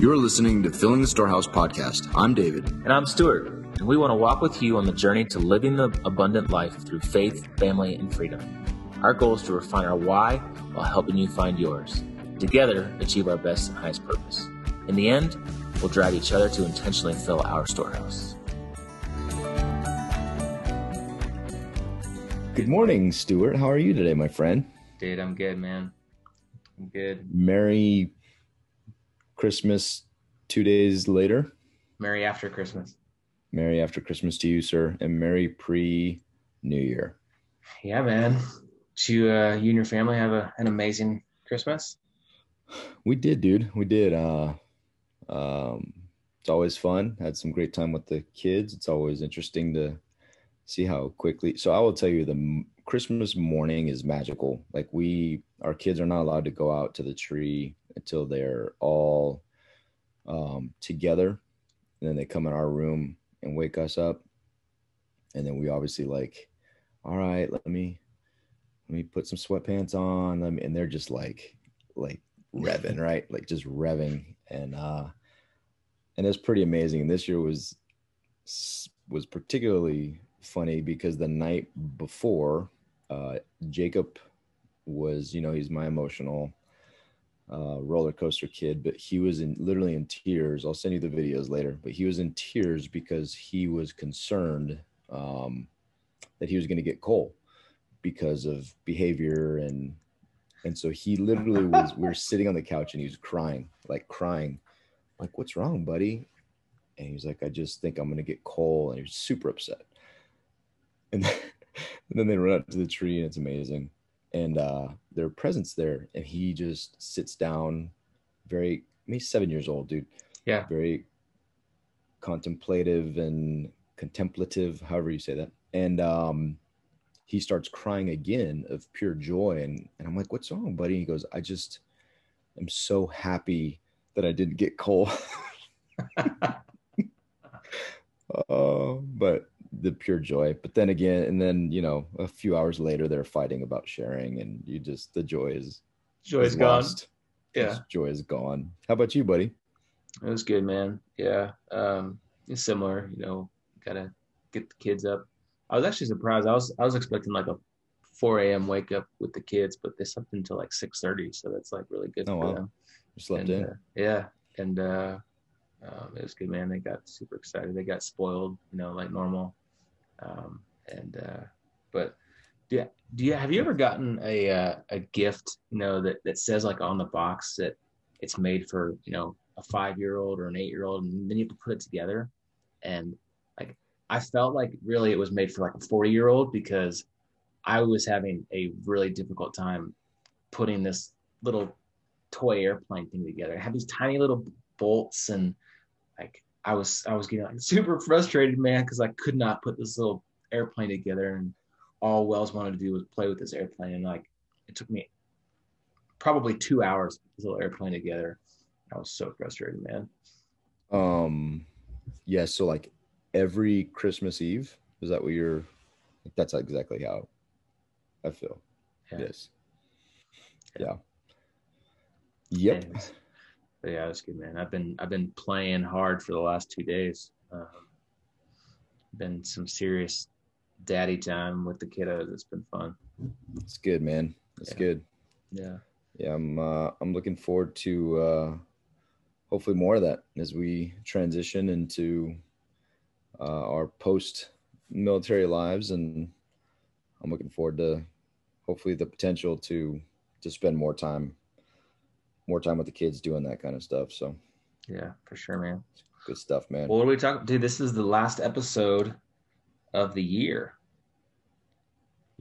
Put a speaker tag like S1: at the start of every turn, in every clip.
S1: You're listening to Filling the Storehouse podcast. I'm David.
S2: And I'm Stuart. And we want to walk with you on the journey to living the abundant life through faith, family, and freedom. Our goal is to refine our why while helping you find yours. Together, achieve our best and highest purpose. In the end, we'll drive each other to intentionally fill our storehouse.
S1: Good morning, Stuart. How are you today, my friend?
S2: Dude, I'm good, man. I'm good.
S1: Merry Christmas two days later.
S2: Merry after Christmas.
S1: Merry after Christmas to you, sir, and Merry pre New Year.
S2: Yeah, man. Did you, uh, you and your family have a, an amazing Christmas?
S1: We did, dude. We did. Uh, um, it's always fun. Had some great time with the kids. It's always interesting to see how quickly. So I will tell you, the Christmas morning is magical. Like we, our kids are not allowed to go out to the tree until they're all um, together, and then they come in our room and wake us up, and then we obviously like, all right, let me let me put some sweatpants on them, and they're just like like revving, right? Like just revving, and uh, and it's pretty amazing. And this year was was particularly funny because the night before, uh, Jacob was, you know, he's my emotional uh, roller coaster kid, but he was in literally in tears. I'll send you the videos later, but he was in tears because he was concerned um, that he was going to get coal because of behavior and and so he literally was we were sitting on the couch and he was crying like crying like what's wrong buddy and he's like i just think i'm going to get coal and he's super upset and and then they run up to the tree and it's amazing. And uh their presence there. And he just sits down very maybe seven years old dude.
S2: Yeah.
S1: Very contemplative and contemplative however you say that. And um he starts crying again of pure joy. And, and i'm like what's wrong buddy? He goes i just am so happy that i didn't get coal uh, but the pure joy. But then again, and then you know, a few hours later, they're fighting about sharing, and you just the joy is
S2: joy is gone.
S1: Yeah, joy is gone. How about you, buddy?
S2: It was good, man. Yeah, um, it's similar. You know, gotta get the kids up. I was actually surprised. I was I was expecting like a 4 a.m. wake up with the kids, but they slept until like 6:30, so that's like really good oh, for wow. them.
S1: You slept
S2: and,
S1: in.
S2: Uh, yeah, and uh, um, it was good, man. They got super excited. They got spoiled, you know, like normal. Um, and uh, but yeah, do you have you ever gotten a uh, a gift you know that that says like on the box that it's made for you know a five year old or an eight year old, and then you have to put it together, and like I felt like really it was made for like a forty year old because I was having a really difficult time putting this little toy airplane thing together. I had these tiny little bolts and like I was I was getting like super frustrated, man, because I could not put this little airplane together, and all Wells wanted to do was play with this airplane, and like it took me probably two hours to put this little airplane together. I was so frustrated, man.
S1: Um, yeah. So like every Christmas Eve, is that what you're? That's exactly how I feel. Yeah. Yes. Yeah. Yep.
S2: And, but yeah, that's good, man. I've been I've been playing hard for the last two days. Um, been some serious daddy time with the kiddos. It's been fun.
S1: It's good, man. It's
S2: yeah.
S1: good.
S2: Yeah.
S1: Yeah, I'm uh, I'm looking forward to uh, hopefully more of that as we transition into uh, our post military lives, and I'm looking forward to hopefully the potential to to spend more time more time with the kids doing that kind of stuff. So
S2: yeah, for sure, man.
S1: Good stuff, man.
S2: Well, what are we talking? Dude, this is the last episode of the year.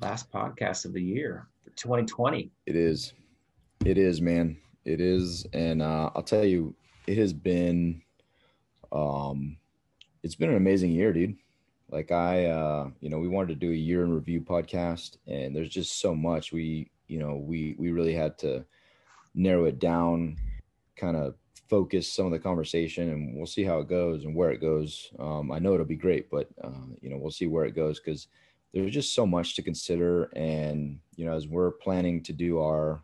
S2: Last podcast of the year for 2020.
S1: It is. It is, man. It is. And uh, I'll tell you, it has been um it's been an amazing year, dude. Like I uh, you know, we wanted to do a year in review podcast and there's just so much we, you know, we we really had to narrow it down, kind of focus some of the conversation, and we'll see how it goes and where it goes. Um, I know it'll be great, but uh, you know we'll see where it goes because there's just so much to consider. And you know, as we're planning to do our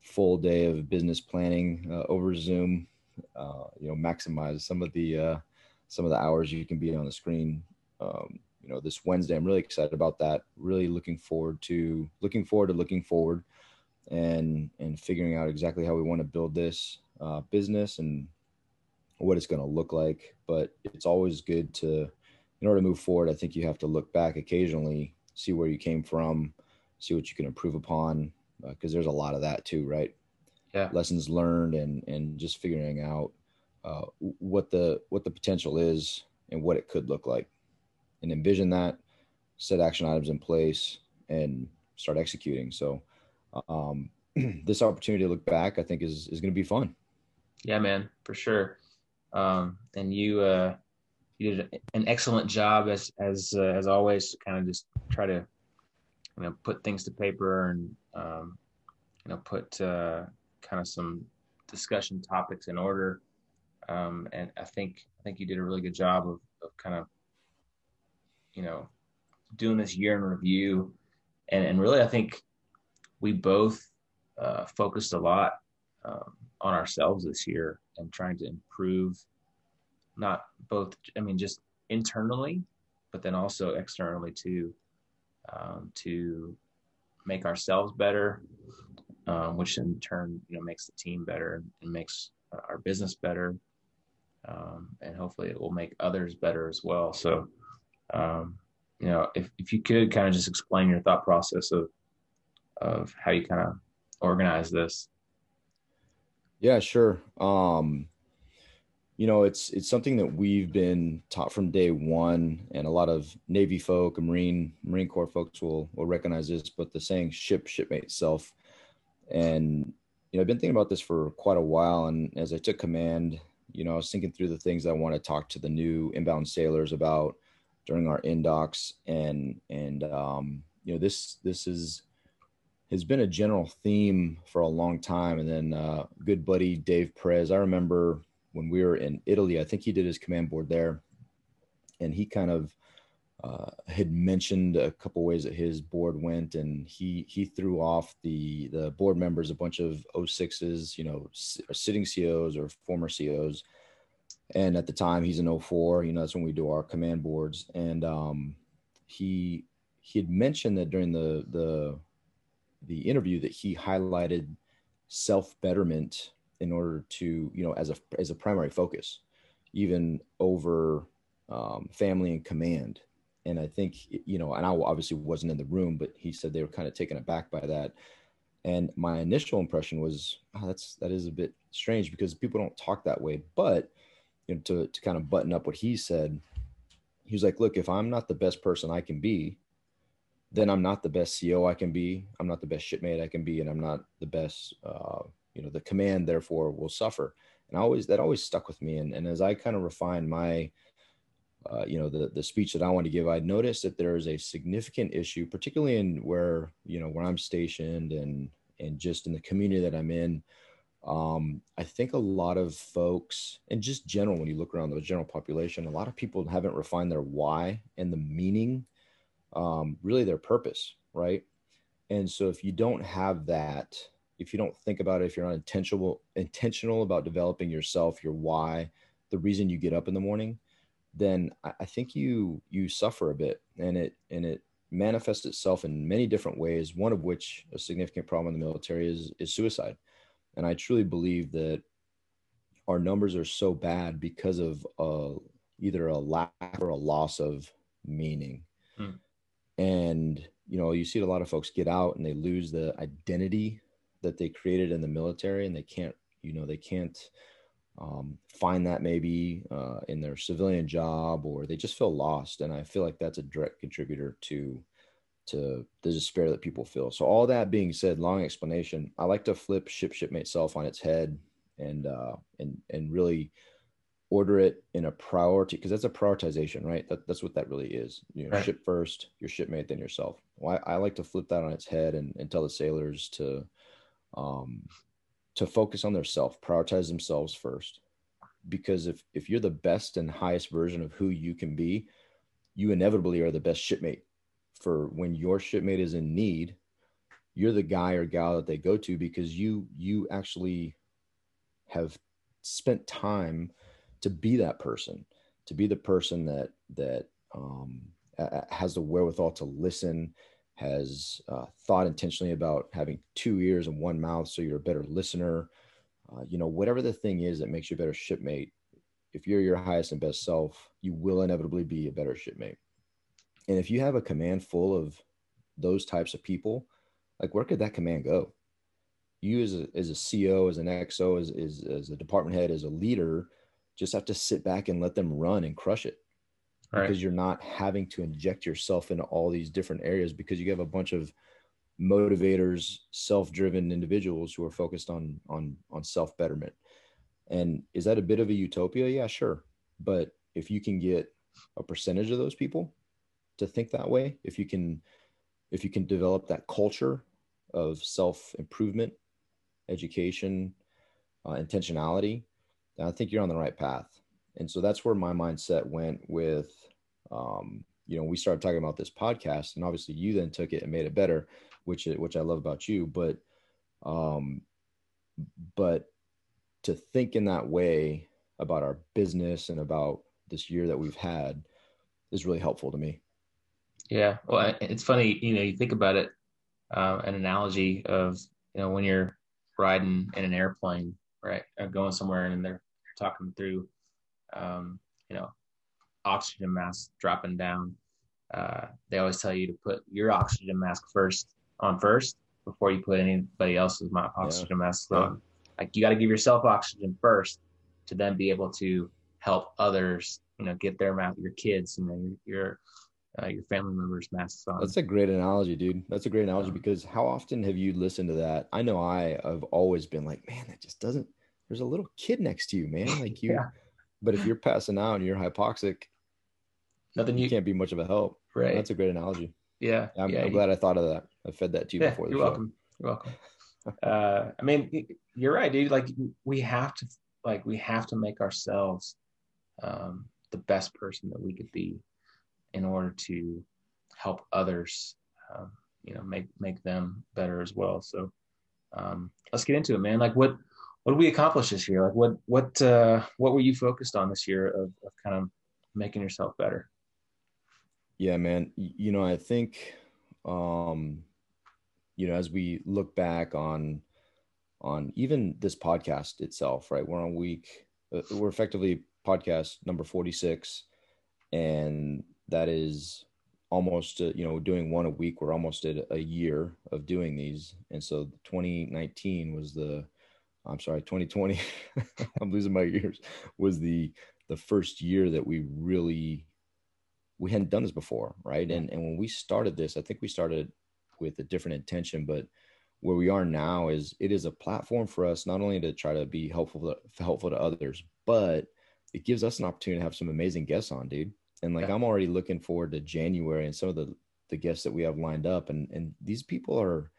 S1: full day of business planning uh, over Zoom uh, you know maximize some of the uh, some of the hours you can be on the screen. Um, you know, this Wednesday, I'm really excited about that. Really looking forward to looking forward to looking forward, and and figuring out exactly how we want to build this uh, business and what it's going to look like. But it's always good to, in order to move forward, I think you have to look back occasionally, see where you came from, see what you can improve upon, because uh, there's a lot of that too, right?
S2: Yeah.
S1: Lessons learned and and just figuring out uh, what the what the potential is and what it could look like, and envision that, set action items in place, and start executing. So, um, this opportunity to look back, I think, is is going to be fun.
S2: Yeah, man, for sure. Um, and you uh, you did an excellent job as as uh, as always to kind of just try to you know put things to paper and um, you know put uh, kind of some discussion topics in order. Um, and I think I think you did a really good job of, of kind of you know doing this year in review, and and really I think we both uh, focused a lot um, on ourselves this year and trying to improve, not both I mean just internally, but then also externally too, um, to make ourselves better, um, which in turn you know makes the team better and makes our business better, um, and hopefully it will make others better as well. So, um, you know, if if you could kind of just explain your thought process of of how you kind of organize this.
S1: Yeah, sure. Um, you know, it's it's something that we've been taught from day one, and a lot of Navy folk Marine Marine Corps folks will will recognize this. But the saying "ship shipmate self," and you know, I've been thinking about this for quite a while. And as I took command, you know, I was thinking through the things I want to talk to the new inbound sailors about during our indocs, and and um, you know, this this is has been a general theme for a long time. And then uh, good buddy Dave Perez, I remember when we were in Italy. I think he did his command board there, and he kind of uh, had mentioned a couple ways that his board went, and he he threw off the the board members a bunch of 06s, you know, sitting COs or former COs. And at the time, he's an 04. You know, that's when we do our command boards, and um, he he had mentioned that during the the the interview that he highlighted self betterment in order to you know as a as a primary focus even over um, family and command. And i think you know and i obviously wasn't in the room but he said they were kind of taken aback by that. And my initial impression was oh, that's that is a bit strange because people don't talk that way. But you know to, to kind of button up what he said he was like look if i'm not the best person i can be then i'm not the best co i can be. I'm not the best shipmate i can be and i'm not the best uh, you know the command therefore will suffer. And I always that always stuck with me. And, and as i kind of refined my uh, you know the the speech that i want to give i noticed that there is a significant issue particularly in where you know where i'm stationed and and just in the community that i'm in. Um, i think a lot of folks and just general when you look around the general population a lot of people haven't refined their why and the meaning um, really their purpose right and so if you don't have that if you don't think about it, if you're not intentional intentional about developing yourself, your why, the reason you get up in the morning, then I, think you you suffer a bit, and it and it manifests itself in many different ways. One of which a significant problem in the military is is suicide, and I truly believe that our numbers are so bad because of uh, either a lack or a loss of meaning, hmm. And you know you see a lot of folks get out and they lose the identity that they created in the military and they can't you know they can't um, find that maybe uh, in their civilian job or they just feel lost. And i feel like that's a direct contributor to to the despair that people feel. So all that being said long explanation i like to flip ship shipmate self on its head and uh and and really order it in a priority because that's a prioritization right that, that's what that really is you know right. ship first your shipmate then yourself well, I, I, like to flip that on its head and, and tell the sailors to um, to focus on their self, prioritize themselves first. Because if if you're the best and highest version of who you can be, you inevitably are the best shipmate. For when your shipmate is in need, you're the guy or gal that they go to because you you actually have spent time to be that person, to be the person that that um, has the wherewithal to listen, has uh, thought intentionally about having two ears and one mouth, so you're a better listener. Uh, you know, whatever the thing is that makes you a better shipmate, if you're your highest and best self, you will inevitably be a better shipmate. And if you have a command full of those types of people, like where could that command go? You as a, as a CO, as an XO, as, as, as a department head, as a leader, just have to sit back and let them run and crush it because you're not having to inject yourself into all these different areas because you have a bunch of motivators, self-driven individuals who are focused on on on self-betterment. And is that a bit of a utopia? Yeah, sure. But if you can get a percentage of those people to think that way, if you can if you can develop that culture of self-improvement, education, uh, intentionality, I think you're on the right path. And so that's where my mindset went with, um, you know, we started talking about this podcast, and obviously you then took it and made it better, which which I love about you. But, um, but to think in that way about our business and about this year that we've had is really helpful to me.
S2: Yeah, well, it's funny, you know, you think about it, uh, an analogy of you know when you're riding in an airplane, right, or going somewhere, and they're talking through um, you know, oxygen mask dropping down. Uh, they always tell you to put your oxygen mask first on first before you put anybody else's oxygen yeah. mask on. Yeah. Like you got to give yourself oxygen first to then be able to help others, you know, get their mask, your kids and then your uh, your family members masks on.
S1: That's a great analogy, dude. That's a great analogy because how often have you listened to that? I know I have always been like, man, that just doesn't. There's a little kid next to you, man. Like you, yeah. But if you're passing out and you're hypoxic, nothing you, you can't be much of a help. Right. That's a great analogy.
S2: Yeah.
S1: I'm,
S2: yeah,
S1: I'm glad I thought of that. I fed that to you
S2: yeah,
S1: before.
S2: you're show. welcome. You're welcome. uh, I mean, you're right, dude. Like we have to, like we have to make ourselves um, the best person that we could be in order to help others. Um, you know, make make them better as well. So um, let's get into it, man. Like what what did we accomplish this year? Like what what uh, what were you focused on this year of, of kind of making yourself better?
S1: Yeah, man. You know, I think um, you know, as we look back on on even this podcast itself, right? We're on week uh, we're effectively podcast number 46 and that is almost uh, you know doing one a week we're almost at a year of doing these and so 2019 was the I'm sorry, 2020. I'm losing my years. Was the the first year that we really we hadn't done this before, right? And and when we started this, I think we started with a different intention, but where we are now is it is a platform for us not only to try to be helpful to, helpful to others, but it gives us an opportunity to have some amazing guests on, dude. And like yeah. I'm already looking forward to January and some of the the guests that we have lined up, and and these people are,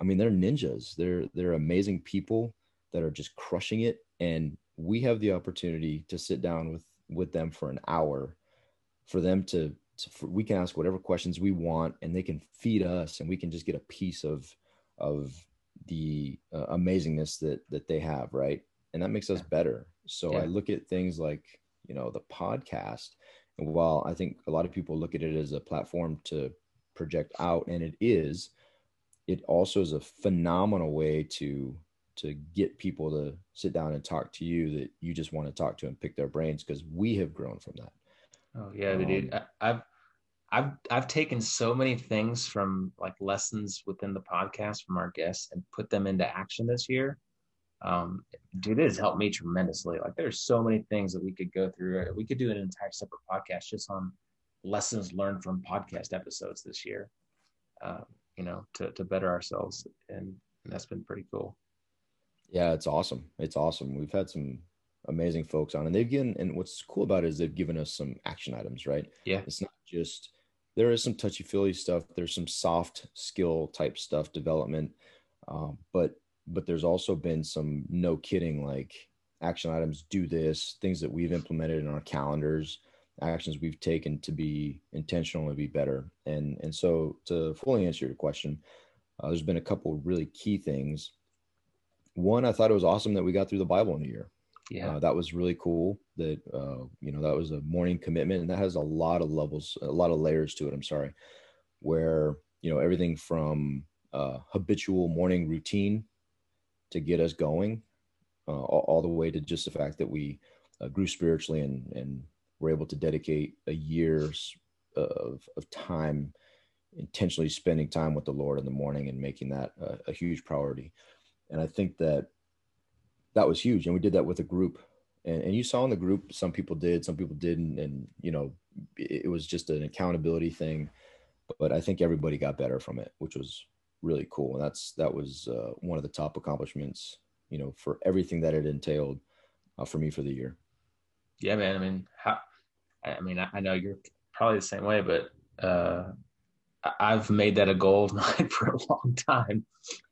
S1: I mean, they're ninjas. They're they're amazing people that are just crushing it. And we have the opportunity to sit down with with them for an hour for them to, to for, we can ask whatever questions we want and they can feed us and we can just get a piece of of the uh, amazingness that that they have right? And that makes us better. So yeah. i look at things like you know the podcast. And while i think a lot of people look at it as a platform to project out and it is it also is a phenomenal way to to get people to sit down and talk to you that you just want to talk to and pick their brains because we have grown from that.
S2: Oh yeah, um, dude. I've I've I've taken so many things from like lessons within the podcast from our guests and put them into action this year. Um, dude, it has helped me tremendously. Like there's so many things that we could go through. We could do an entire separate podcast just on lessons learned from podcast episodes this year. Uh, you know, to to better ourselves, and, and that's been pretty cool.
S1: Yeah, it's awesome. It's awesome. We've had some amazing folks on, and they've given. And what's cool about it is they've given us some action items, right?
S2: Yeah.
S1: It's not just there is some touchy feely stuff. There's some soft skill type stuff development, um, but but there's also been some no kidding like action items. Do this things that we've implemented in our calendars, actions we've taken to be intentional and be better. And and so to fully answer your question, uh, there's been a couple really key things one, I thought it was awesome that we got through the Bible in a year. Yeah, uh, that was really cool. That uh, you know that was a morning commitment, and that has a lot of levels, a lot of layers to it. I'm sorry, where you know everything from uh, habitual morning routine to get us going, uh, all, all, the way to just the fact that we uh, grew spiritually and and were able to dedicate a year's of of time intentionally spending time with the Lord in the morning and making that a, a huge priority. And I think that that was huge. And we did that with a group. And, and you saw in the group, some people did, some people didn't. And, you know, it, was just an accountability thing. But I think everybody got better from it, which was really cool. And that's, that was uh, one of the top accomplishments, you know, for everything that it entailed uh, for me for the year.
S2: Yeah, man. I mean, how, I mean, I, I know you're probably the same way, but uh, I've made that a goal of mine for a long time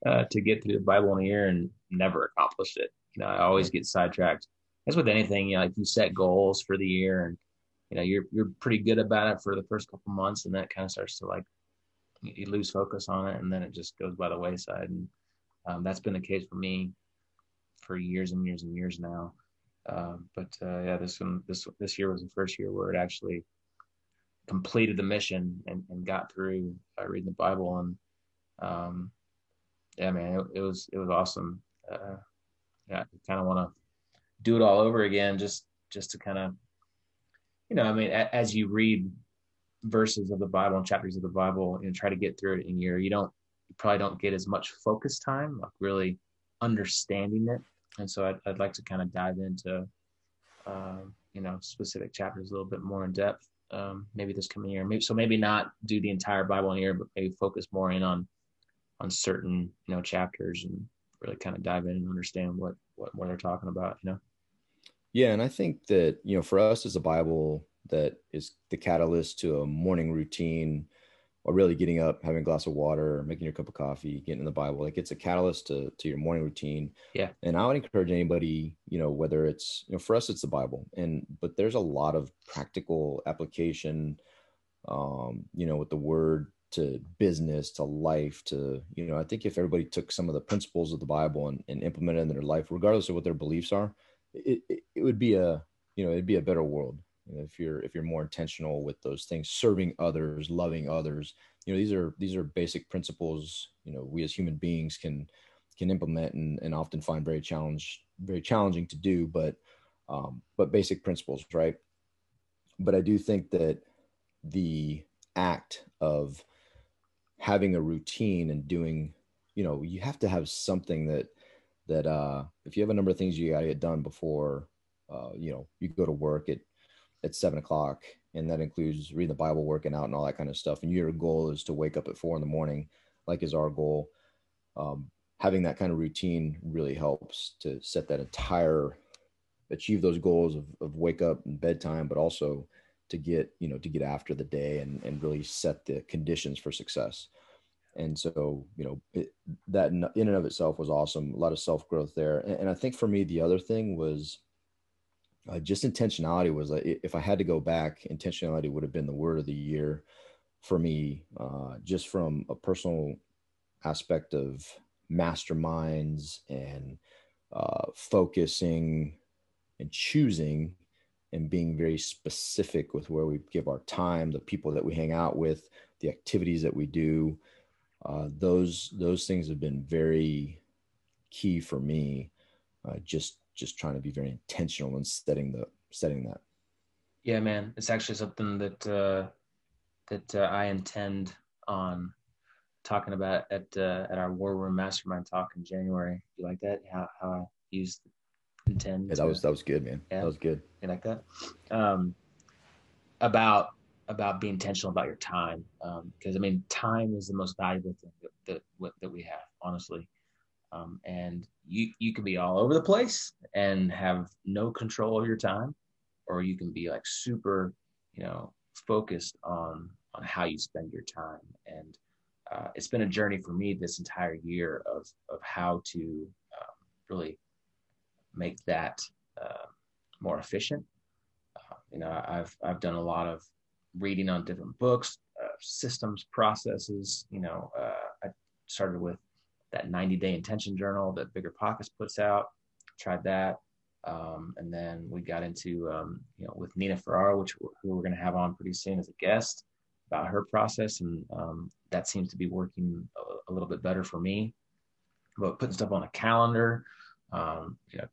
S2: uh, to get through the Bible in a year and never accomplished it. You know, I always get sidetracked. As with anything, you know, like you set goals for the year and you know you're you're pretty good about it for the first couple months, and then it kind of starts to like you lose focus on it, and then it just goes by the wayside. And um, that's been the case for me for years and years and years now. Uh, but uh, yeah, this one this this year was the first year where it actually completed the mission and, and got through uh, reading the Bible and um, yeah, man, it, it, was it was awesome. Uh, yeah, I kind of want to do it all over again, just just to kind of, you know, I mean, a, as you read verses of the Bible and chapters of the Bible and try to get through it in year, you don't you probably don't get as much focus time, like really understanding it. And so I'd, I'd like to kind of dive into, uh, you know, specific chapters a little bit more in depth um, maybe this coming year. Maybe so maybe not do the entire Bible in a year, but maybe focus more in on on certain you know chapters and really kind of dive in and understand what what what they're talking about. You know.
S1: Yeah, and I think that you know for us as a Bible that is the catalyst to a morning routine or really getting up, having a glass of water, making your cup of coffee, getting in the Bible, like it's a catalyst to, to your morning routine.
S2: Yeah.
S1: And I would encourage anybody, you know, whether it's, you know, for us, it's the Bible and, but there's a lot of practical application, um, you know, with the word to business, to life, to, you know, I think if everybody took some of the principles of the Bible and, and implemented in their life, regardless of what their beliefs are, it, it, it would be a, you know, it'd be a better world if you're if you're more intentional with those things serving others loving others you know these are these are basic principles you know we as human beings can can implement and, and often find very challenge very challenging to do but um, but basic principles right? But i do think that the act of having a routine and doing you know you have to have something that that uh if you have a number of things you got to get done before uh you know you go to work at at seven o'clock, and that includes reading the Bible, working out, and all that kind of stuff. And your goal is to wake up at four in the morning, like is our goal. Um, having that kind of routine really helps to set that entire achieve those goals of, of wake up and bedtime, but also to get you know to get after the day and and really set the conditions for success. And so you know it, that in and of itself was awesome. A lot of self growth there, and, and I think for me the other thing was uh, just intentionality was like if I had to go back, intentionality would have been the word of the year for me, uh, just from a personal aspect of masterminds and uh, focusing and choosing and being very specific with where we give our time, the people that we hang out with, the activities that we do. Uh, those those things have been very key for me. Uh, just just trying to be very intentional in setting the setting that.
S2: Yeah, man, it's actually something that uh, that uh, I intend on talking about at uh, at our War Room Mastermind talk in January. You like that? How how I used intend?
S1: Yeah, that to, was that was good, man. Yeah, that was good.
S2: You like that? Um, about about being intentional about your time, because um, I mean, time is the most valuable thing that that, that we have, honestly. Um, and you you can be all over the place and have no control of your time, or you can be like super, you know, focused on on how you spend your time. And uh, it's been a journey for me this entire year of of how to um, really make that uh, more efficient. Uh, you know, I've I've done a lot of reading on different books, uh, systems, processes. You know, uh, I started with that 90 day intention journal that Bigger Pockets puts out. Tried that. Um, and then we got into, um, you know, with Nina Ferrara, which who we're going to have on pretty soon as a guest about her process. And um, that seems to be working a, a, little bit better for me. But putting stuff on a calendar, um, you know,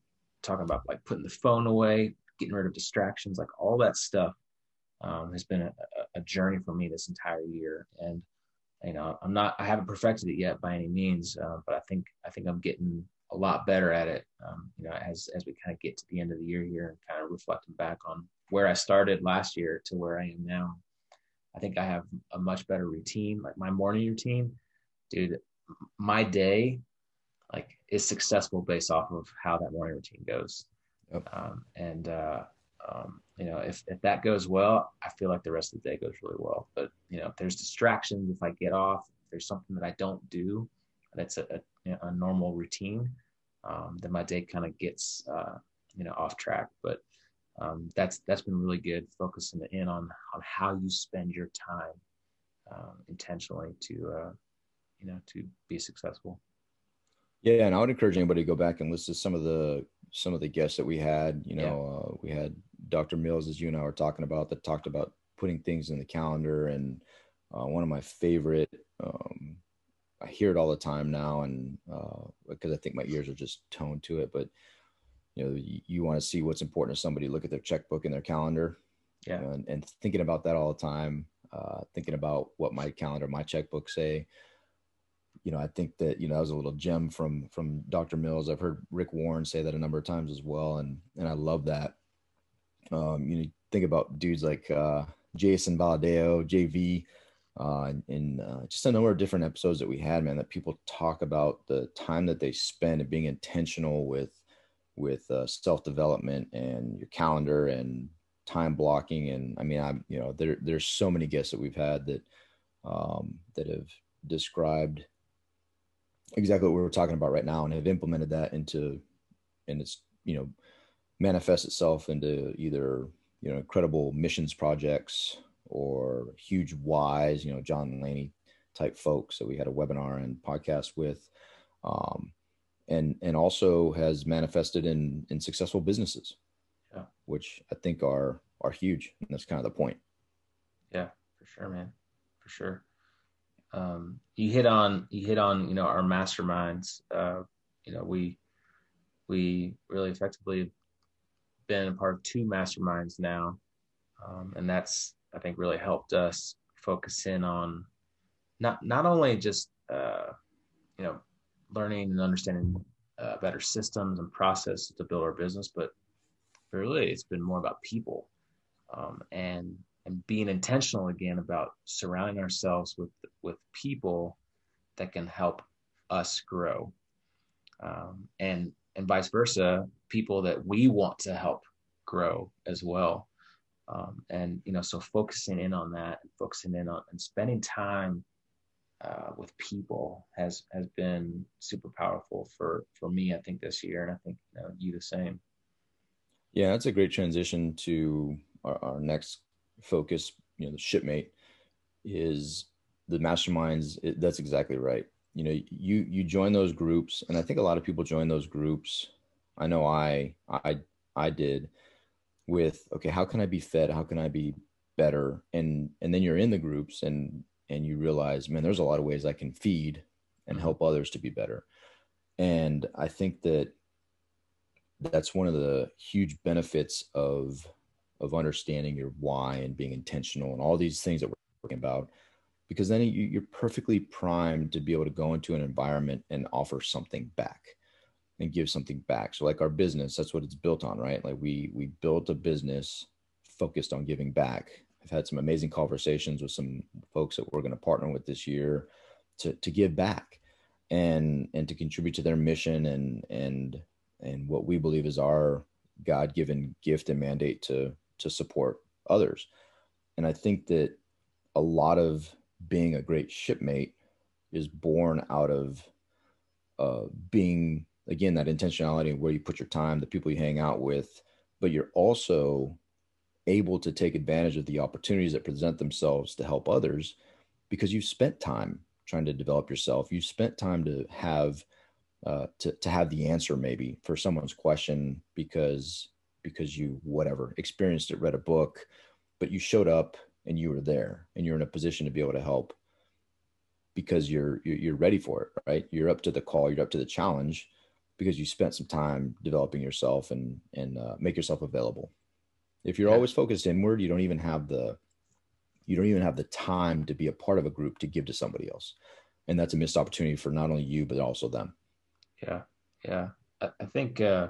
S2: talking about like putting the phone away, getting rid of distractions, like all that stuff um, has been a, a journey for me this entire year. And, you know, I'm not, I haven't perfected it yet by any means, uh, but I think, I think I'm getting a lot better at it. Um, you know, as as we kind of get to the end of the year here and kind of reflecting back on where I started last year to where I am now, I think I have a much better routine. Like my morning routine, dude, my day like is successful based off of how that morning routine goes. Yep. Um, and uh, um, you know, if if that goes well, I feel like the rest of the day goes really well. But you know, if there's distractions, if I get off, if there's something that I don't do, that's a, a a normal routine, um, then my day kind of gets uh, you know off track. But um, that's that's been really good, focusing in on on how you spend your time um, intentionally to uh, you know to be successful.
S1: Yeah, and I would encourage anybody to go back and listen to some of the some of the guests that we had. You know, yeah. uh, we had Dr. Mills, as you and I were talking about, that talked about putting things in the calendar, and uh, one of my favorite um, I hear it all the time now, and uh, because I think my ears are just toned to it. But you know, you, you want to see what's important to somebody. Look at their checkbook and their calendar.
S2: Yeah.
S1: And, and, thinking about that all the time. Uh, thinking about what my calendar, my checkbook say. You know, I think that you know that was a little gem from from Dr. Mills. I've heard Rick Warren say that a number of times as well, and and I love that. Um, you know, think about dudes like uh, Jason Valadao, JV uh, in uh, just a number of different episodes that we had, man, that people talk about the time that they spend and being intentional with with uh, self development and your calendar and time blocking. And I mean, I'm you know there there's so many guests that we've had that um, that have described exactly what we're talking about right now and have implemented that into and it's you know manifests itself into either you know incredible missions projects or huge whys, you know, John Laney type folks that we had a webinar and podcast with, um, and and also has manifested in in successful businesses,
S2: yeah.
S1: which I think are are huge. And that's kind of the point.
S2: Yeah, for sure, man, for sure. Um, you hit on you hit on you know our masterminds. Uh, you know we we really effectively been a part of two masterminds now, um, and that's I think really helped us focus in on not not only just uh, you know learning and understanding uh, better systems and processes to build our business, but really it's been more about people um, and and being intentional again about surrounding ourselves with with people that can help us grow. Um, and and vice versa people that we want to help grow as well um, and you know, so focusing in on that, focusing in on and spending time uh, with people has has been super powerful for for me. I think this year, and I think you, know, you the same.
S1: Yeah, that's a great transition to our, our next focus. You know, the shipmate is the masterminds. It, that's exactly right. You know, you you join those groups, and I think a lot of people join those groups. I know I I I did with okay how can i be fed how can i be better and and then you're in the groups and and you realize man there's a lot of ways i can feed and mm-hmm. help others to be better and i think that that's one of the huge benefits of of understanding your why and being intentional and all these things that we're talking about because then you, are perfectly primed to be able to go into an environment and offer something back and give something back. So like our business, that's what it's built on, right? Like we we built a business focused on giving back. I've had some amazing conversations with some folks that we're going to partner with this year to to give back and and to contribute to their mission and and and what we believe is our God-given gift and mandate to to support others. And I think that a lot of being a great shipmate is born out of uh, being again that intentionality of where you put your time the people you hang out with but you're also able to take advantage of the opportunities that present themselves to help others because you've spent time trying to develop yourself. You spent time to have uh, to to have the answer maybe for someone's question because because you whatever experienced it, read a book, but you showed up and you were there and you're in a position to be able to help because you're you're ready for it, right? You're up to the call, you're up to the challenge because you spent some time developing yourself and and uh, make yourself available. If you're yeah. always focused inward, you don't even have the you don't even have the time to be a part of a group to give to somebody else, and that's a missed opportunity for not only you but also them.
S2: Yeah, yeah. I, I think uh,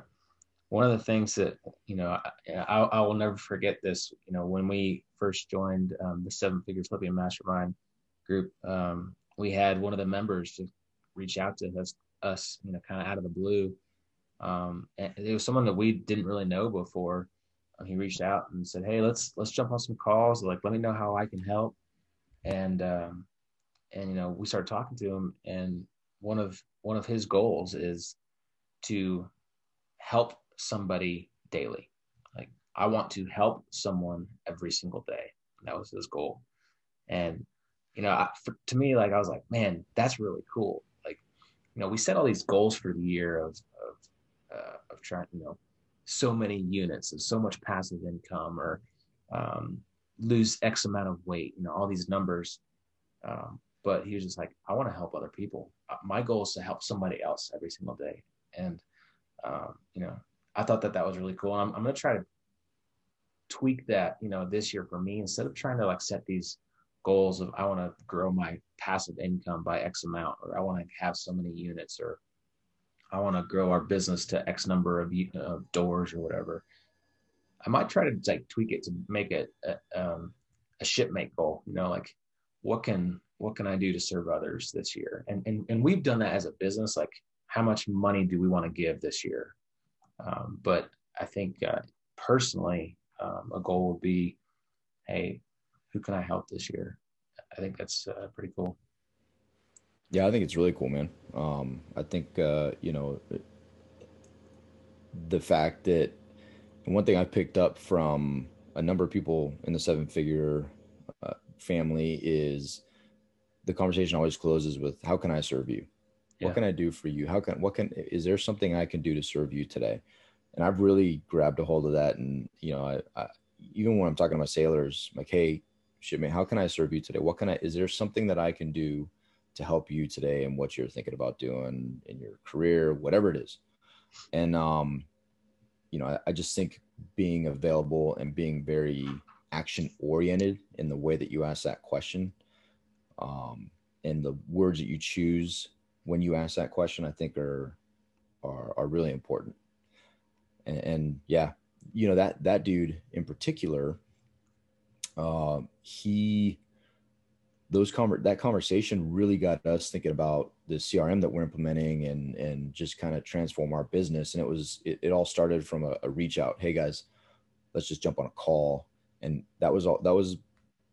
S2: one of the things that you know I, I, will never forget this. You know, when we first joined um, the Seven Figure Flipping Mastermind group, um, we had one of the members to reach out to us, us you know, kind of out of the blue. Um, and it was someone that we didn't really know before. he reached out and said, "Hey, let's let's jump on some calls. Like, let me know how I can help." And um, and you know, we started talking to him, and one of one of his goals is to help somebody daily. Like I want to help someone every single day. That was his goal. And you know, I, for, to me, like I was like, man, that's really cool. Like, you know, we set all these goals for the year of of uh, of trying, you know, so many units and so much passive income or um, lose X amount of weight. You know, all these numbers. Um, but he was just like, I want to help other people. Uh, my goal is to help somebody else every single day. And, um, you know, I thought that that was really cool. And I'm, I'm going to try to tweak that, you know, this year for me, instead of trying to like set these goals of, I want to grow my passive income by X amount, or I want to have so many units, or I want to grow our business to X number of, doors or whatever. I might try to like tweak it to make it a, um, a shipmate goal, you know, like what can, what can I do to serve others this year? And, and, and we've done that as a business. Like how much money do we want to give this year? Um, but I think uh, personally, um, a goal would be, hey, who can I help this year? I think that's uh, pretty cool.
S1: Yeah, I think it's really cool, man. Um, I think uh, you know the fact that one thing I picked up from a number of people in the seven figure uh, family is the conversation always closes with how can I serve you? Yeah. what can i do for you? How can what can is there something i can do to serve you today? And i've really grabbed a hold of that and you know i, I even when i'm talking to my sailors like hey shipmate how can i serve you today? What can i is there something that i can do to help you today and what you're thinking about doing in your career whatever it is? And um you know I, I just think being available and being very action oriented in the way that you ask that question um and the words that you choose when you ask that question, I think are are are really important. And, and yeah, you know that that dude in particular, uh, he those conver- that conversation really got us thinking about the CRM that we're implementing and and just kind of transform our business. And it was it, it all started from a, a reach out. Hey guys, let's just jump on a call. And that was all that was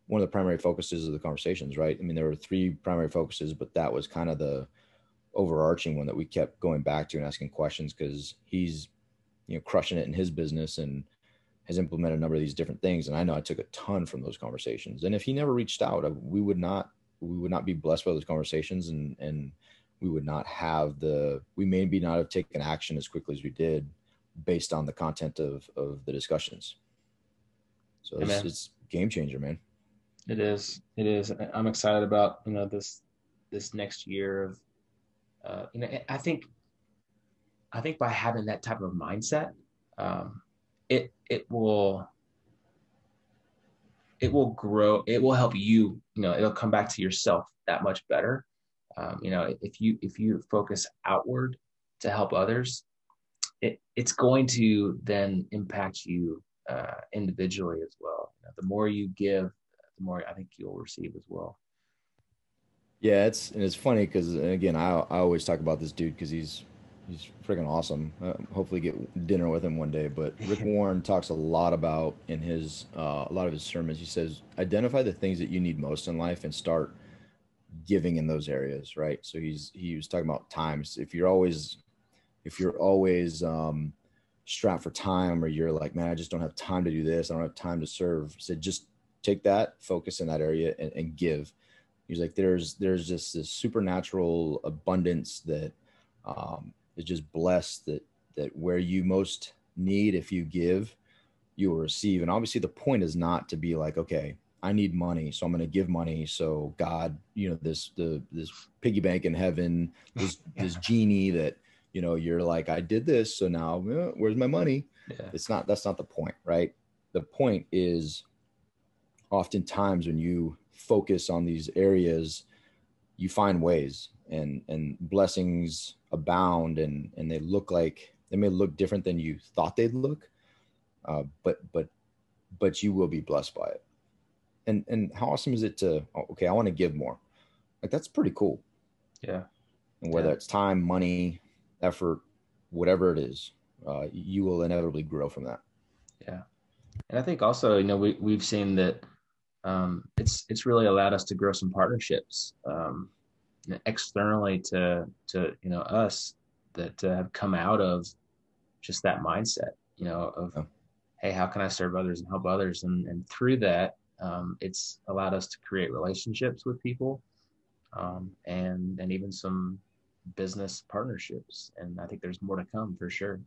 S1: one of the primary focuses of the conversations, right? I mean, there were three primary focuses, but that was kind of the overarching one that we kept going back to and asking questions because he's you know crushing it in his business and has implemented a number of these different things. And i know i took a ton from those conversations. And if he never reached out uh, we would not we would not be blessed by those conversations. And and we would not have the we maybe not have taken action as quickly as we did based on the content of of the discussions. So it's, it's game changer man.
S2: It is. It is. I'm excited about you know this this next year of uh, you know, I think, I think by having that type of mindset, um, it it will it will grow. It will help you. You know, it'll come back to yourself that much better. Um, you know, if you if you focus outward to help others, it it's going to then impact you uh, individually as well. You know, the more you give, the more I think you'll receive as well.
S1: Yeah, it's and it's funny because again, I I always talk about this dude because he's he's freaking awesome. Uh, hopefully, get dinner with him one day. But Rick Warren talks a lot about in his uh, a lot of his sermons. He says identify the things that you need most in life and start giving in those areas. Right. So he's he was talking about times. If you're always if you're always um, strapped for time, or you're like, man, I just don't have time to do this. I don't have time to serve. Said just take that, focus in that area, and, and give He's like, there's there's just this supernatural abundance that um, is just blessed that that where you most need, if you give, you will receive. And obviously, the point is not to be like, okay, I need money, so I'm going to give money. So God, you know, this the this piggy bank in heaven, this yeah. this genie that you know you're like, I did this, so now eh, where's my money? Yeah. It's not. That's not the point, right? The point is, oftentimes when you focus on these areas, you find ways and and blessings abound and and they look like they may look different than you thought they'd look uh, but but but you will be blessed by it. And and how awesome is it to oh, okay i want to give more. Like that's pretty cool.
S2: Yeah.
S1: And whether
S2: yeah.
S1: it's time money effort whatever it is uh, you will inevitably grow from that.
S2: Yeah. And i think also you know we, we've seen that um, it's it's really allowed us to grow some partnerships um, externally to to you know us that uh, have come out of just that mindset you know of oh. hey how can i serve others and help others? And and through that um, it's allowed us to create relationships with people um, and and even some business partnerships. And i think there's more to come for sure.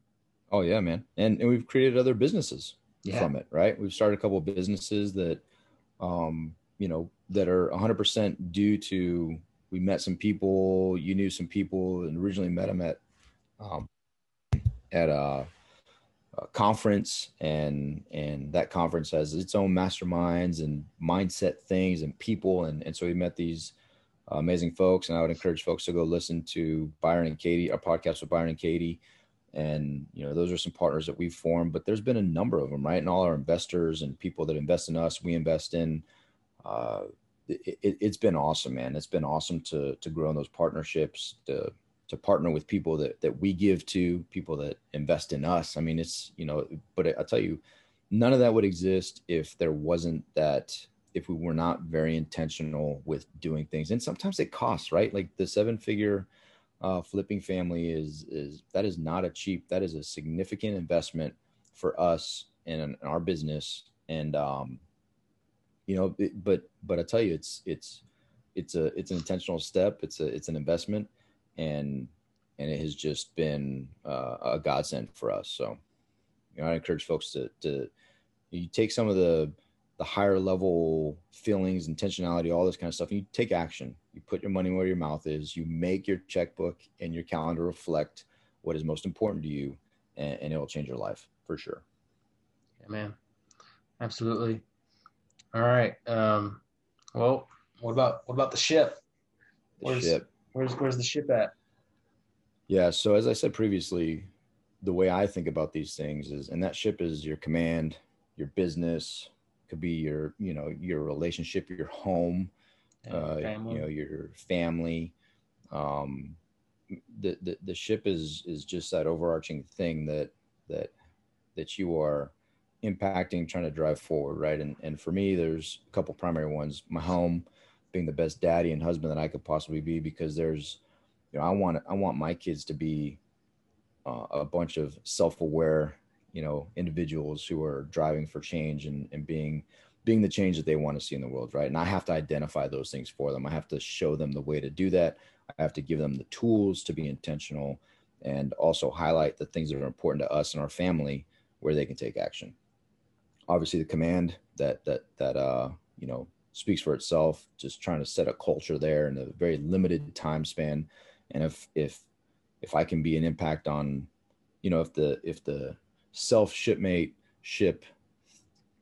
S1: Oh yeah man. And and we've created other businesses yeah. from it right? We've started a couple of businesses that um you know that are 100% due to we met some people. You knew some people, and originally met them at um, at a, a, conference, and and that conference has its own masterminds and mindset things and people, and and so we met these amazing folks. And I would encourage folks to go listen to Byron and Katie, our podcast with Byron and Katie. And you know, those are some partners that we've formed, but there's been a number of them, right? And all our investors and people that invest in us, we invest in. Uh, it, has been awesome, man. It's been awesome to to grow in those partnerships, to to partner with people that that we give to, people that invest in us. I mean, it's you know, but I tell you, none of that would exist if there wasn't that if we were not very intentional with doing things. And sometimes it costs, right? Like the seven figure uh, flipping family is is that is not a cheap. That is a significant investment for us and in our business. And um, you know but but i tell you it's it's it's a it's an intentional step it's a it's an investment and and it has just been uh, a godsend for us so you know i encourage folks to to you take some of the the higher level feelings intentionality all this kind of stuff and you take action you put your money where your mouth is you make your checkbook and your calendar reflect what is most important to you and, and it will change your life for sure
S2: yeah man absolutely all right. Um, well, what about what about the ship? Where's the ship. where's where's the ship at?
S1: Yeah. So as I said previously, the way I think about these things is, and that ship is your command, your business, could be your you know your relationship, your home, uh, you know your family. Um, the, the the ship is is just that overarching thing that that that you are impacting, trying to drive forward, right? And and for me, there's a couple primary ones. My home, being the best daddy and husband that I could possibly be, because there's, you know, I want I want my kids to be uh, a bunch of self-aware, you know, individuals who are driving for change and and being being the change that they want to see in the world, right? And I have to identify those things for them. I have to show them the way to do that. I have to give them the tools to be intentional and also highlight the things that are important to us and our family where they can take action obviously the command that that that uh you know speaks for itself just trying to set a culture there in a very limited time span and if if if i can be an impact on you know if the if the self shipmate ship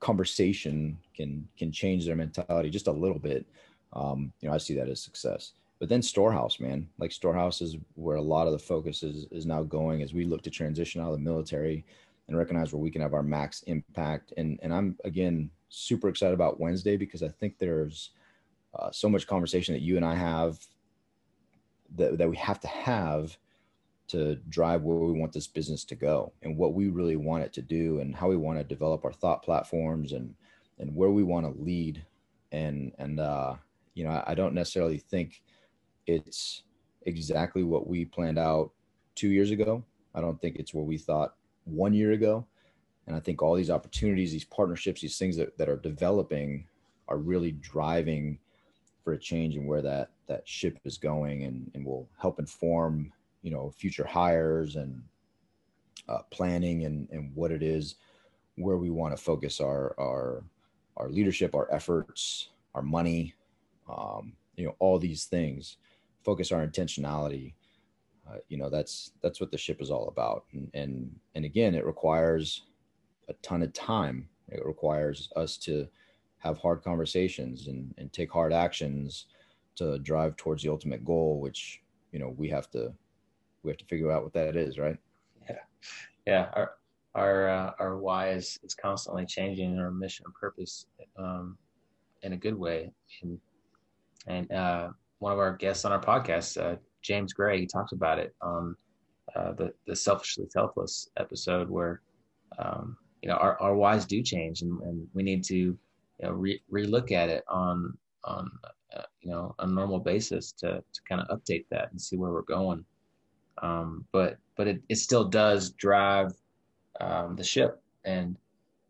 S1: conversation can can change their mentality just a little bit um you know i see that as success but then storehouse man like storehouse is where a lot of the focus is is now going as we look to transition out of the military and recognize where we can have our max impact. And and I'm again super excited about Wednesday because I think there's uh, so much conversation that you and I have that that we have to have to drive where we want this business to go and what we really want it to do and how we want to develop our thought platforms and and where we want to lead and and uh you know I, I don't necessarily think it's exactly what we planned out two years ago i don't think it's what we thought one year ago. And I think all these opportunities, these partnerships, these things that, that are developing are really driving for a change in where that that ship is going and, and will help inform you know future hires and uh, planning and and what it is where we want to focus our our our leadership, our efforts, our money, um, you know, all these things. Focus our intentionality. Uh, you know, that's that's what the ship is all about. And and and again, it requires a ton of time. It requires us to have hard conversations and and take hard actions to drive towards the ultimate goal, which you know we have to we have to figure out what that is, right?
S2: Yeah, yeah. Our our uh, our why is is constantly changing, our mission and purpose um, in a good way. And and uh, one of our guests on our podcast, uh, James Gray, he talked about it on uh, the the selfishly selfless episode, where um, you know our, our whys do change, and, and we need to you know re relook at it on on uh, you know a normal basis to to kind of update that and see where we're going. Um, but but it, it still does drive um, the ship. And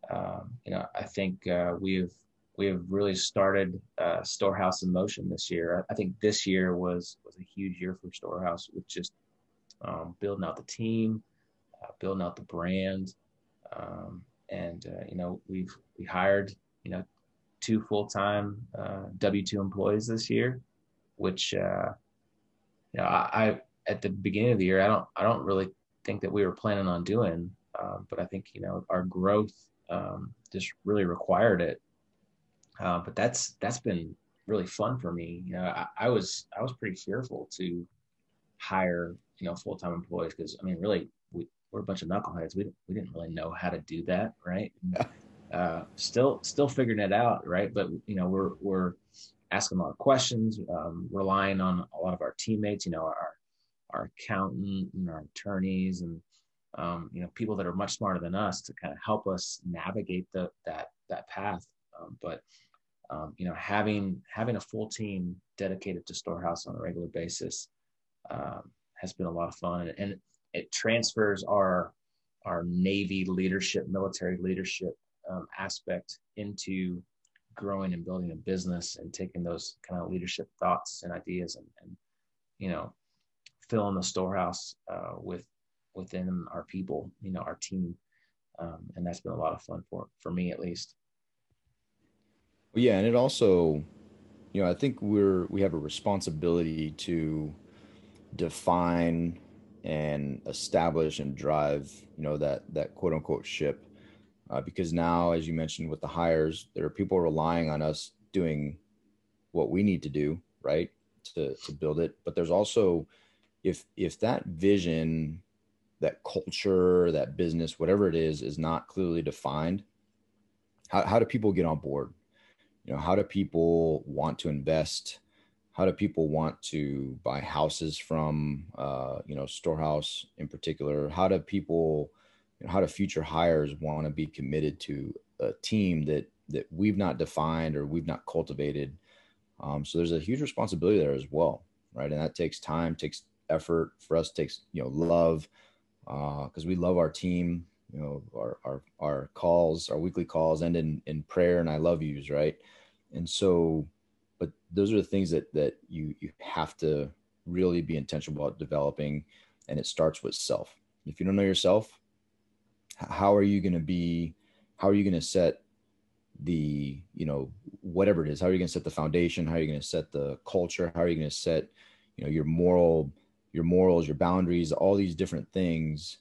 S2: um, you know, I think uh, we've we have really started uh, Storehouse in motion this year. I, I, think this year was was a huge year for Storehouse with just um, building out the team, uh, building out the brand, um, and uh, you know we've we hired you know two full time uh, W two employees this year, which uh, you know I, I at the beginning of the year I don't I don't really think that we were planning on doing. Um, but I think you know our growth um, just really required it. Uh, but that's that's been really fun for me. You know, I, I was I was pretty fearful to hire you know full time employees because I mean really we we're a bunch of knuckleheads. We we didn't really know how to do that, right? uh, still still figuring it out, right? But you know we're we're asking a lot of questions, um, relying on a lot of our teammates. You know our our accountant and our attorneys and um, you know people that are much smarter than us to kind of help us navigate the that that path. Um, but um, you know having having a full team dedicated to Storehouse on a regular basis um, has been a lot of fun, and it transfers our our Navy leadership, military leadership um, aspect into growing and building a business and taking those kind of leadership thoughts and ideas and, and you know filling the storehouse uh, with within our people, you know, our team. Um, and that's been a lot of fun for, for me at least.
S1: Well, yeah. And it also, you know, I think we're, we have a responsibility to define and establish and drive, you know, that, that quote unquote ship. Uh, because now, as you mentioned with the hires, there are people relying on us doing what we need to do, right, to to build it. But there's also, if if that vision that culture, that business, whatever it is, is not clearly defined, how, how do people get on board? You know, how do people want to invest? How do people want to buy houses from, uh, you know, Storehouse in particular? How do people, you know, how do future hires want to be committed to a team that that we've not defined or we've not cultivated? Um, so there's a huge responsibility there as well, right? And that takes time, takes effort for us, takes you know love uh, because uh, we love our team. You know, our our our calls, our weekly calls end in in prayer and I love yous, right? And so, but those are the things that that you you have to really be intentional about developing, and it starts with self. If you don't know yourself, how are you going to be? How are you going to set the you know whatever it is? How are you going to set the foundation? How are you going to set the culture? How are you going to set you know your moral your morals, your boundaries, all these different things,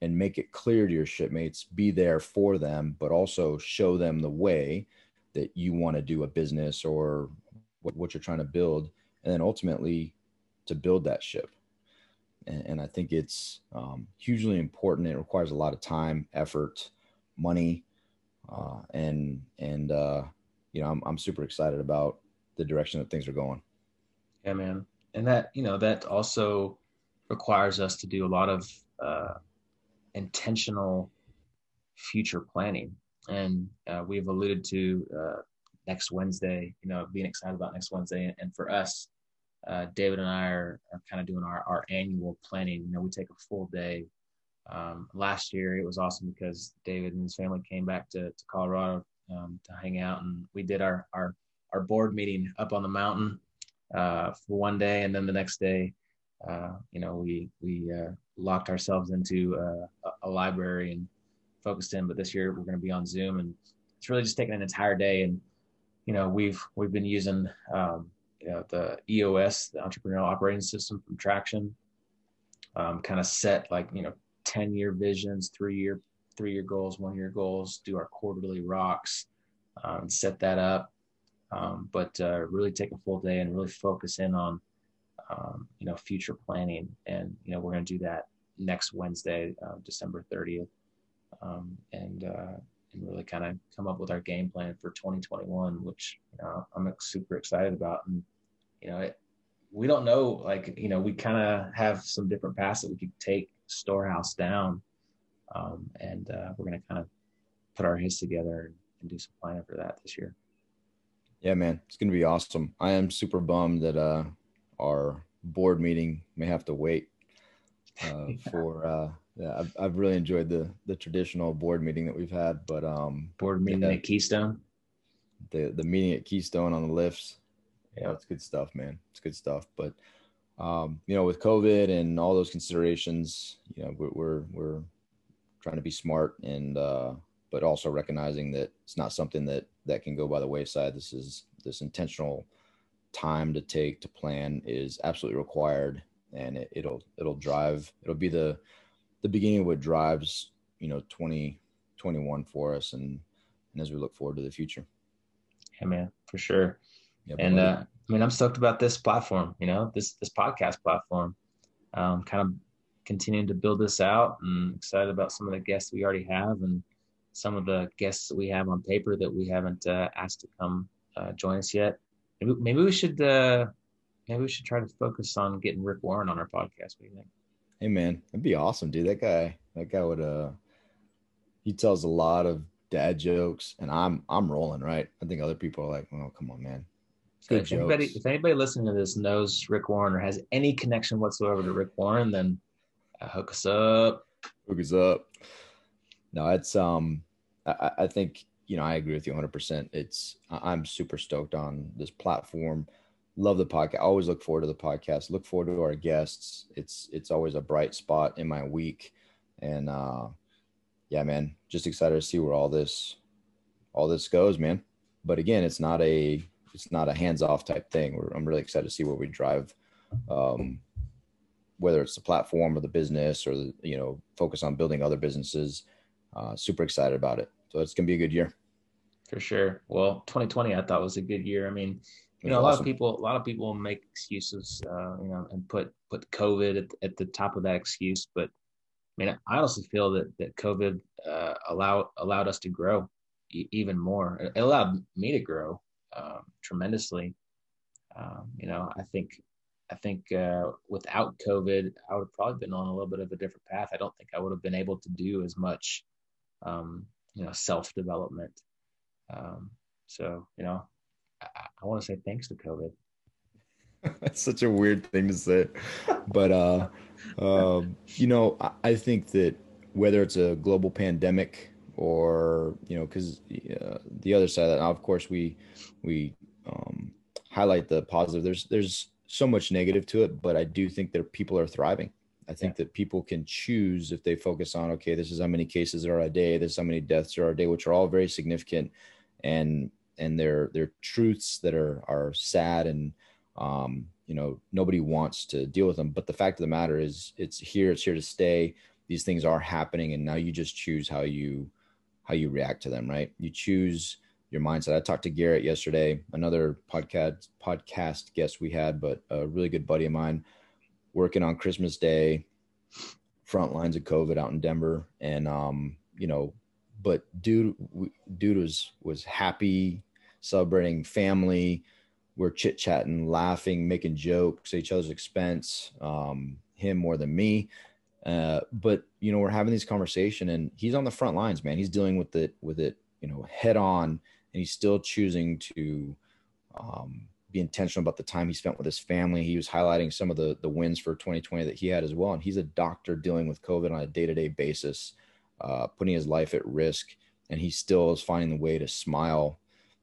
S1: and make it clear to your shipmates, be there for them, but also show them the way that you want to do a business or what, what you're trying to build. And then ultimately to build that ship. And, and I think it's um, hugely important. It requires a lot of time, effort, money, uh, and and uh, you know I'm I'm super excited about the direction that things are going.
S2: Yeah, man and that you know that also requires us to do a lot of uh, intentional future planning. And uh, we've alluded to uh, next wednesday you know being excited about next wednesday. And for us uh, david and i are, are kind of doing our, our annual planning. You know we take a full day. Um, last year it was awesome because david and his family came back to, to colorado um, to hang out. And we did our, our our board meeting up on the mountain uh, for one day, and then the next day uh, you know, we we uh, locked ourselves into uh, a, a library and focused in. But this year we're going to be on Zoom, and it's really just taking an entire day. And you know, we've we've been using um, you know the EOS, the Entrepreneurial Operating System from Traction, um, kind of set like you know 10 year visions, three year three year goals, one year goals, do our quarterly rocks, um, set that up. Um, but uh, really take a full day and really focus in on um, you know future planning. And you know we're going to do that next wednesday uh, december 30th um, and uh, and really kind of come up with our game plan for 2021 which you know i'm super excited about. And you know it, we don't know like you know we kind of have some different paths that we could take storehouse down. Um, and uh, we're going to kind of put our heads together and, and do some planning for that this year
S1: yeah man it's going to be awesome. I am super bummed that uh our board meeting may have to wait uh, yeah. for uh, yeah I've, I've really enjoyed the the traditional board meeting that we've had but um
S2: board meeting yeah, at keystone?
S1: The the meeting at keystone on the lifts. Yeah. It's good stuff man. It's good stuff but um you know with covid and all those considerations you know we're we're, we're trying to be smart and uh but also recognizing that it's not something that that can go by the wayside. This is this intentional time to take to plan is absolutely required and it, will it'll drive it'll be the the beginning of what drives you know 2021 for us and and as we look forward to the future.
S2: Yeah man for sure. Yeah, and uh, i mean i'm stoked about this platform you know this this podcast platform. Um, kind of continuing to build this out and excited about some of the guests we already have and some of the guests that we have on paper that we haven't uh, asked to come uh, join us yet Maybe, maybe we should uh, maybe we should try to focus on getting Rick Warren on our podcast. What do you think?
S1: Hey man, that'd be awesome, dude. That guy, that guy would uh, he tells a lot of dad jokes, and I'm I'm rolling right. I think other people are like, oh come on, man.
S2: So if anybody, if anybody listening to this knows Rick Warren or has any connection whatsoever to Rick Warren, then uh, hook us up.
S1: Hook us up. No, it's um, I, I think you know, I agree with you 100%. It's, I'm super stoked on this platform. Love the podcast. Always look forward to the podcast. Look forward to our guests. It's, it's always a bright spot in my week. And, uh, yeah, man, just excited to see where all this, all this goes, man. But again, it's not a, it's not a hands off type thing. We're, I'm really excited to see where we drive, um, whether it's the platform or the business or the, you know, focus on building other businesses. Uh, super excited about it. So it's gonna be a good year.
S2: For sure. Well, 2020 I thought was a good year. I mean, you know, a lot of people, a lot of people make excuses, uh, you know, and put put COVID at, at the top of that excuse. But I mean, I honestly feel that that COVID uh, allowed allowed us to grow e- even more. It allowed me to grow um, tremendously. Um, you know, I think I think uh, without COVID, I would have probably been on a little bit of a different path. I don't think I would have been able to do as much um, you know self development. Um, so you know, I, I want to say thanks to COVID.
S1: That's such a weird thing to say, but uh, um, you know, I, I think that whether it's a global pandemic or you know, because uh, the other side of that, of course, we we um, highlight the positive. There's there's so much negative to it, but I do think that people are thriving. I think yeah. that people can choose if they focus on, okay, this is how many cases there are a day, this is how many deaths there are a day, which are all very significant and and they're they're truths that are are sad and um, you know, nobody wants to deal with them. But the fact of the matter is it's here, it's here to stay. These things are happening, and now you just choose how you how you react to them, right? You choose your mindset. I talked to Garrett yesterday, another podcast podcast guest we had, but a really good buddy of mine working on Christmas Day, front lines of COVID out in Denver, and um, you know, but dude, dude was was happy, celebrating family. We're chit chatting, laughing, making jokes at each other's expense. Um, him more than me, uh, but you know, we're having this conversation, and he's on the front lines, man. He's dealing with it with it, you know, head on, and he's still choosing to um, be intentional about the time he spent with his family. He was highlighting some of the the wins for 2020 that he had as well. And he's a doctor dealing with COVID on a day to day basis, uh, putting his life at risk, and he still is finding the way to smile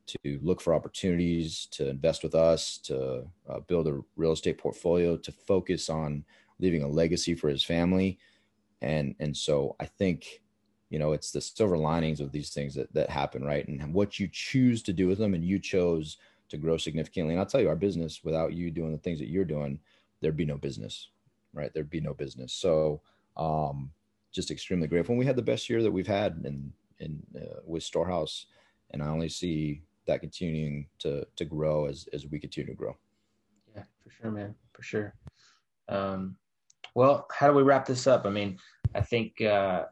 S1: to look for opportunities to invest with us, to uh, build a real estate portfolio, to focus on leaving a legacy for his family. And and so I think, you know, it's the silver linings of these things that that happen, right? And what you choose to do with them, and you chose to grow significantly. And I'll tell you, our business without you doing the things that you're doing, there'd be no business, right? There'd be no business. So um, just extremely grateful. And we had the best year that we've had in in uh, with Storehouse, and I only see that continuing to to grow as as we continue to grow.
S2: Yeah, for sure, man, for sure. Um, well, how do we wrap this up? I mean, I think uh,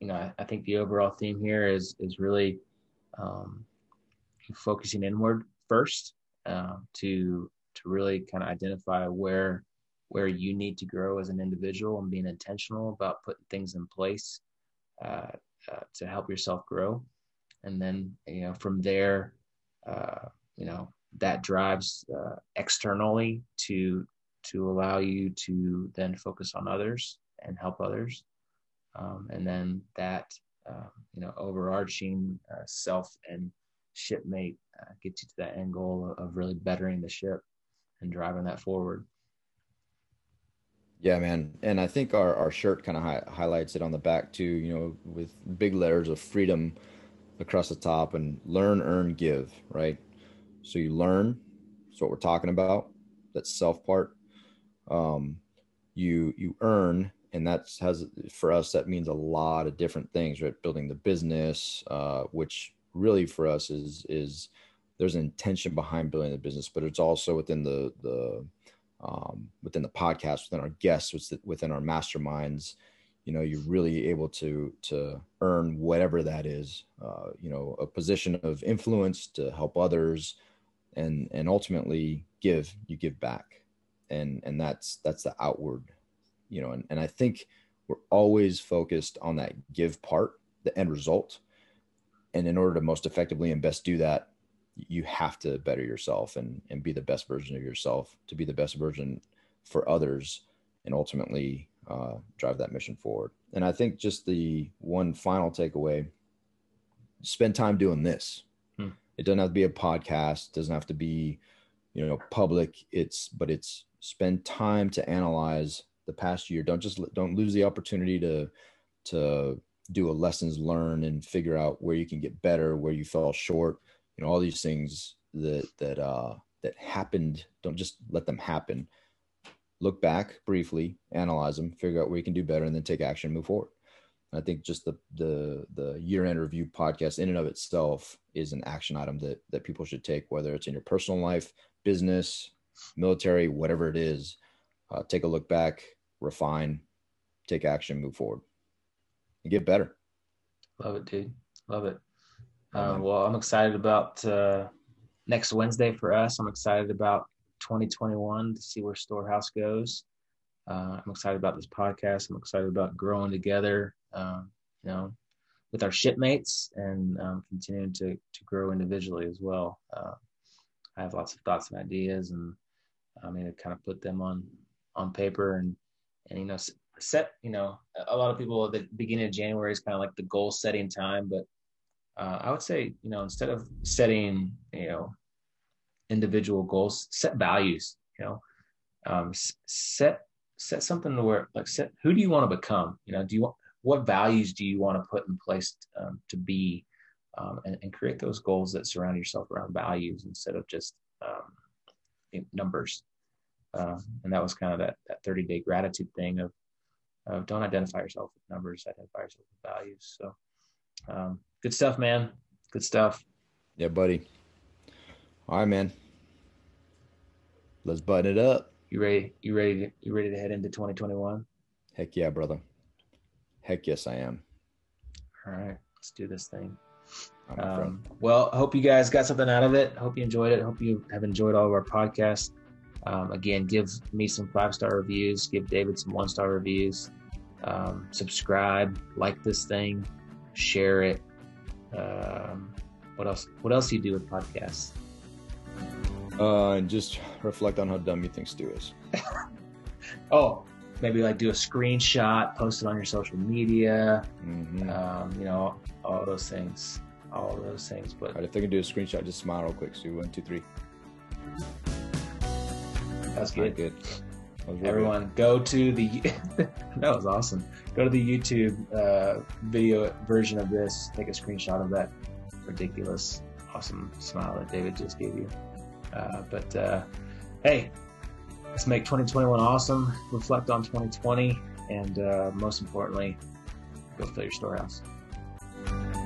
S2: you know, I, I think the overall theme here is is really um, focusing inward first uh, to to really kind of identify where where you need to grow as an individual and being intentional about putting things in place uh, uh, to help yourself grow. And then you know from there uh, you know that drives uh, externally to to allow you to then focus on others and help others. Um, and then that um, you know overarching uh, self and shipmate uh, gets you to that end goal of really bettering the ship and driving that forward
S1: yeah, man. And I think our, our shirt kind of hi- highlights it on the back too, you know, with big letters of freedom across the top and learn, earn, give, right? So you learn, that's what we're talking about, that self part. Um, you you earn, and that's has for us that means a lot of different things, right? Building the business, uh, which really for us is is there's an intention behind building the business, but it's also within the the um, within the podcast, within our guests, within our masterminds, you know, you're really able to to earn whatever that is. Uh, you know, a position of influence to help others, and and ultimately give. You give back, and and that's that's the outward. You know, and and I think we're always focused on that give part, the end result, and in order to most effectively and best do that, you have to better yourself and and be the best version of yourself to be the best version for others and ultimately uh, drive that mission forward. And i think just the one final takeaway spend time doing this. Hmm. it doesn't have to be a podcast it doesn't have to be you know public. It's but it's spend time to analyze the past year. Don't just don't lose the opportunity to to do a lessons learned and figure out where you can get better where you fell short you know all these things that that uh that happened don't just let them happen. Look back briefly analyze them figure out where you can do better and then take action move forward. I think just the the the year end review podcast in and of itself is an action item that that people should take whether it's in your personal life business military whatever it is. Uh, take a look back refine take action move forward and get better
S2: love it dude love it uh, well, I'm excited about uh, next Wednesday for us. I'm excited about 2021 to see where Storehouse goes. Uh, I'm excited about this podcast. I'm excited about growing together, um, you know, with our shipmates and um, continuing to to grow individually as well. Uh, I have lots of thoughts and ideas, and I mean, to kind of put them on on paper and and you know set. You know, a lot of people at the beginning of January is kind of like the goal setting time, but uh, I would say, you know, instead of setting, you know, individual goals, set values, you know, um, set, set something to where like set, who do you want to become? You know, do you want, what values do you want to put in place um, to be, um, and, and, create those goals that surround yourself around values instead of just um, numbers. Uh, and that was kind of that, that 30 day gratitude thing of, of don't identify yourself with numbers, identify yourself with values. So, um, good stuff, man. Good stuff.
S1: Yeah, buddy. All right, man. Let's button it up.
S2: You ready? You ready? To, you ready to head into 2021?
S1: Heck yeah, brother. Heck yes, I am.
S2: All right, let's do this thing. Um, well, hope you guys got something out of it. Hope you enjoyed it. Hope you have enjoyed all of our podcasts. Um, again, give me some five star reviews. Give David some one star reviews. Um, subscribe, like this thing, share it. Um, what else? What else do you do with podcasts?
S1: Uh, and just reflect on how dumb you think Stu is.
S2: oh, maybe like do a screenshot, post it on your social media. Mm-hmm. Um, you know, all those things. all those things. But
S3: All right, if they can do a screenshot, just smile real quick. So one, two, three.
S2: That's good.
S3: good.
S2: Everyone, go to the. that was awesome. Go to the YouTube uh, video version of this. Take a screenshot of that ridiculous, awesome smile that David just gave you. Uh, but uh, hey, let's make 2021 awesome. Reflect on 2020, and uh, most importantly, go fill your storehouse.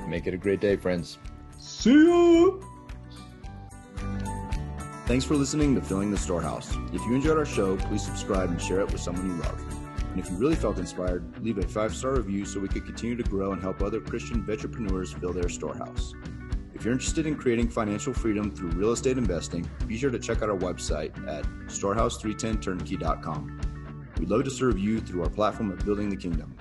S3: Make it a great day, friends.
S2: See you.
S1: Thanks for listening to Filling the Storehouse. If you enjoyed our show, please subscribe and share it with someone you love. And if you really felt inspired, leave a five star review so we could continue to grow and help other Christian entrepreneurs fill their storehouse. If you're interested in creating financial freedom through real estate investing, be sure to check out our website at storehouse310turnkey.com. We'd love to serve you through our platform of building the kingdom.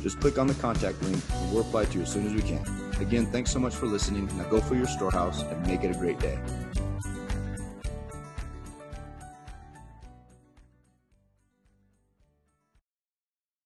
S1: Just click on the contact link and we'll reply to you as soon as we can. Again, thanks so much for listening. Now go for your storehouse and make it a great day.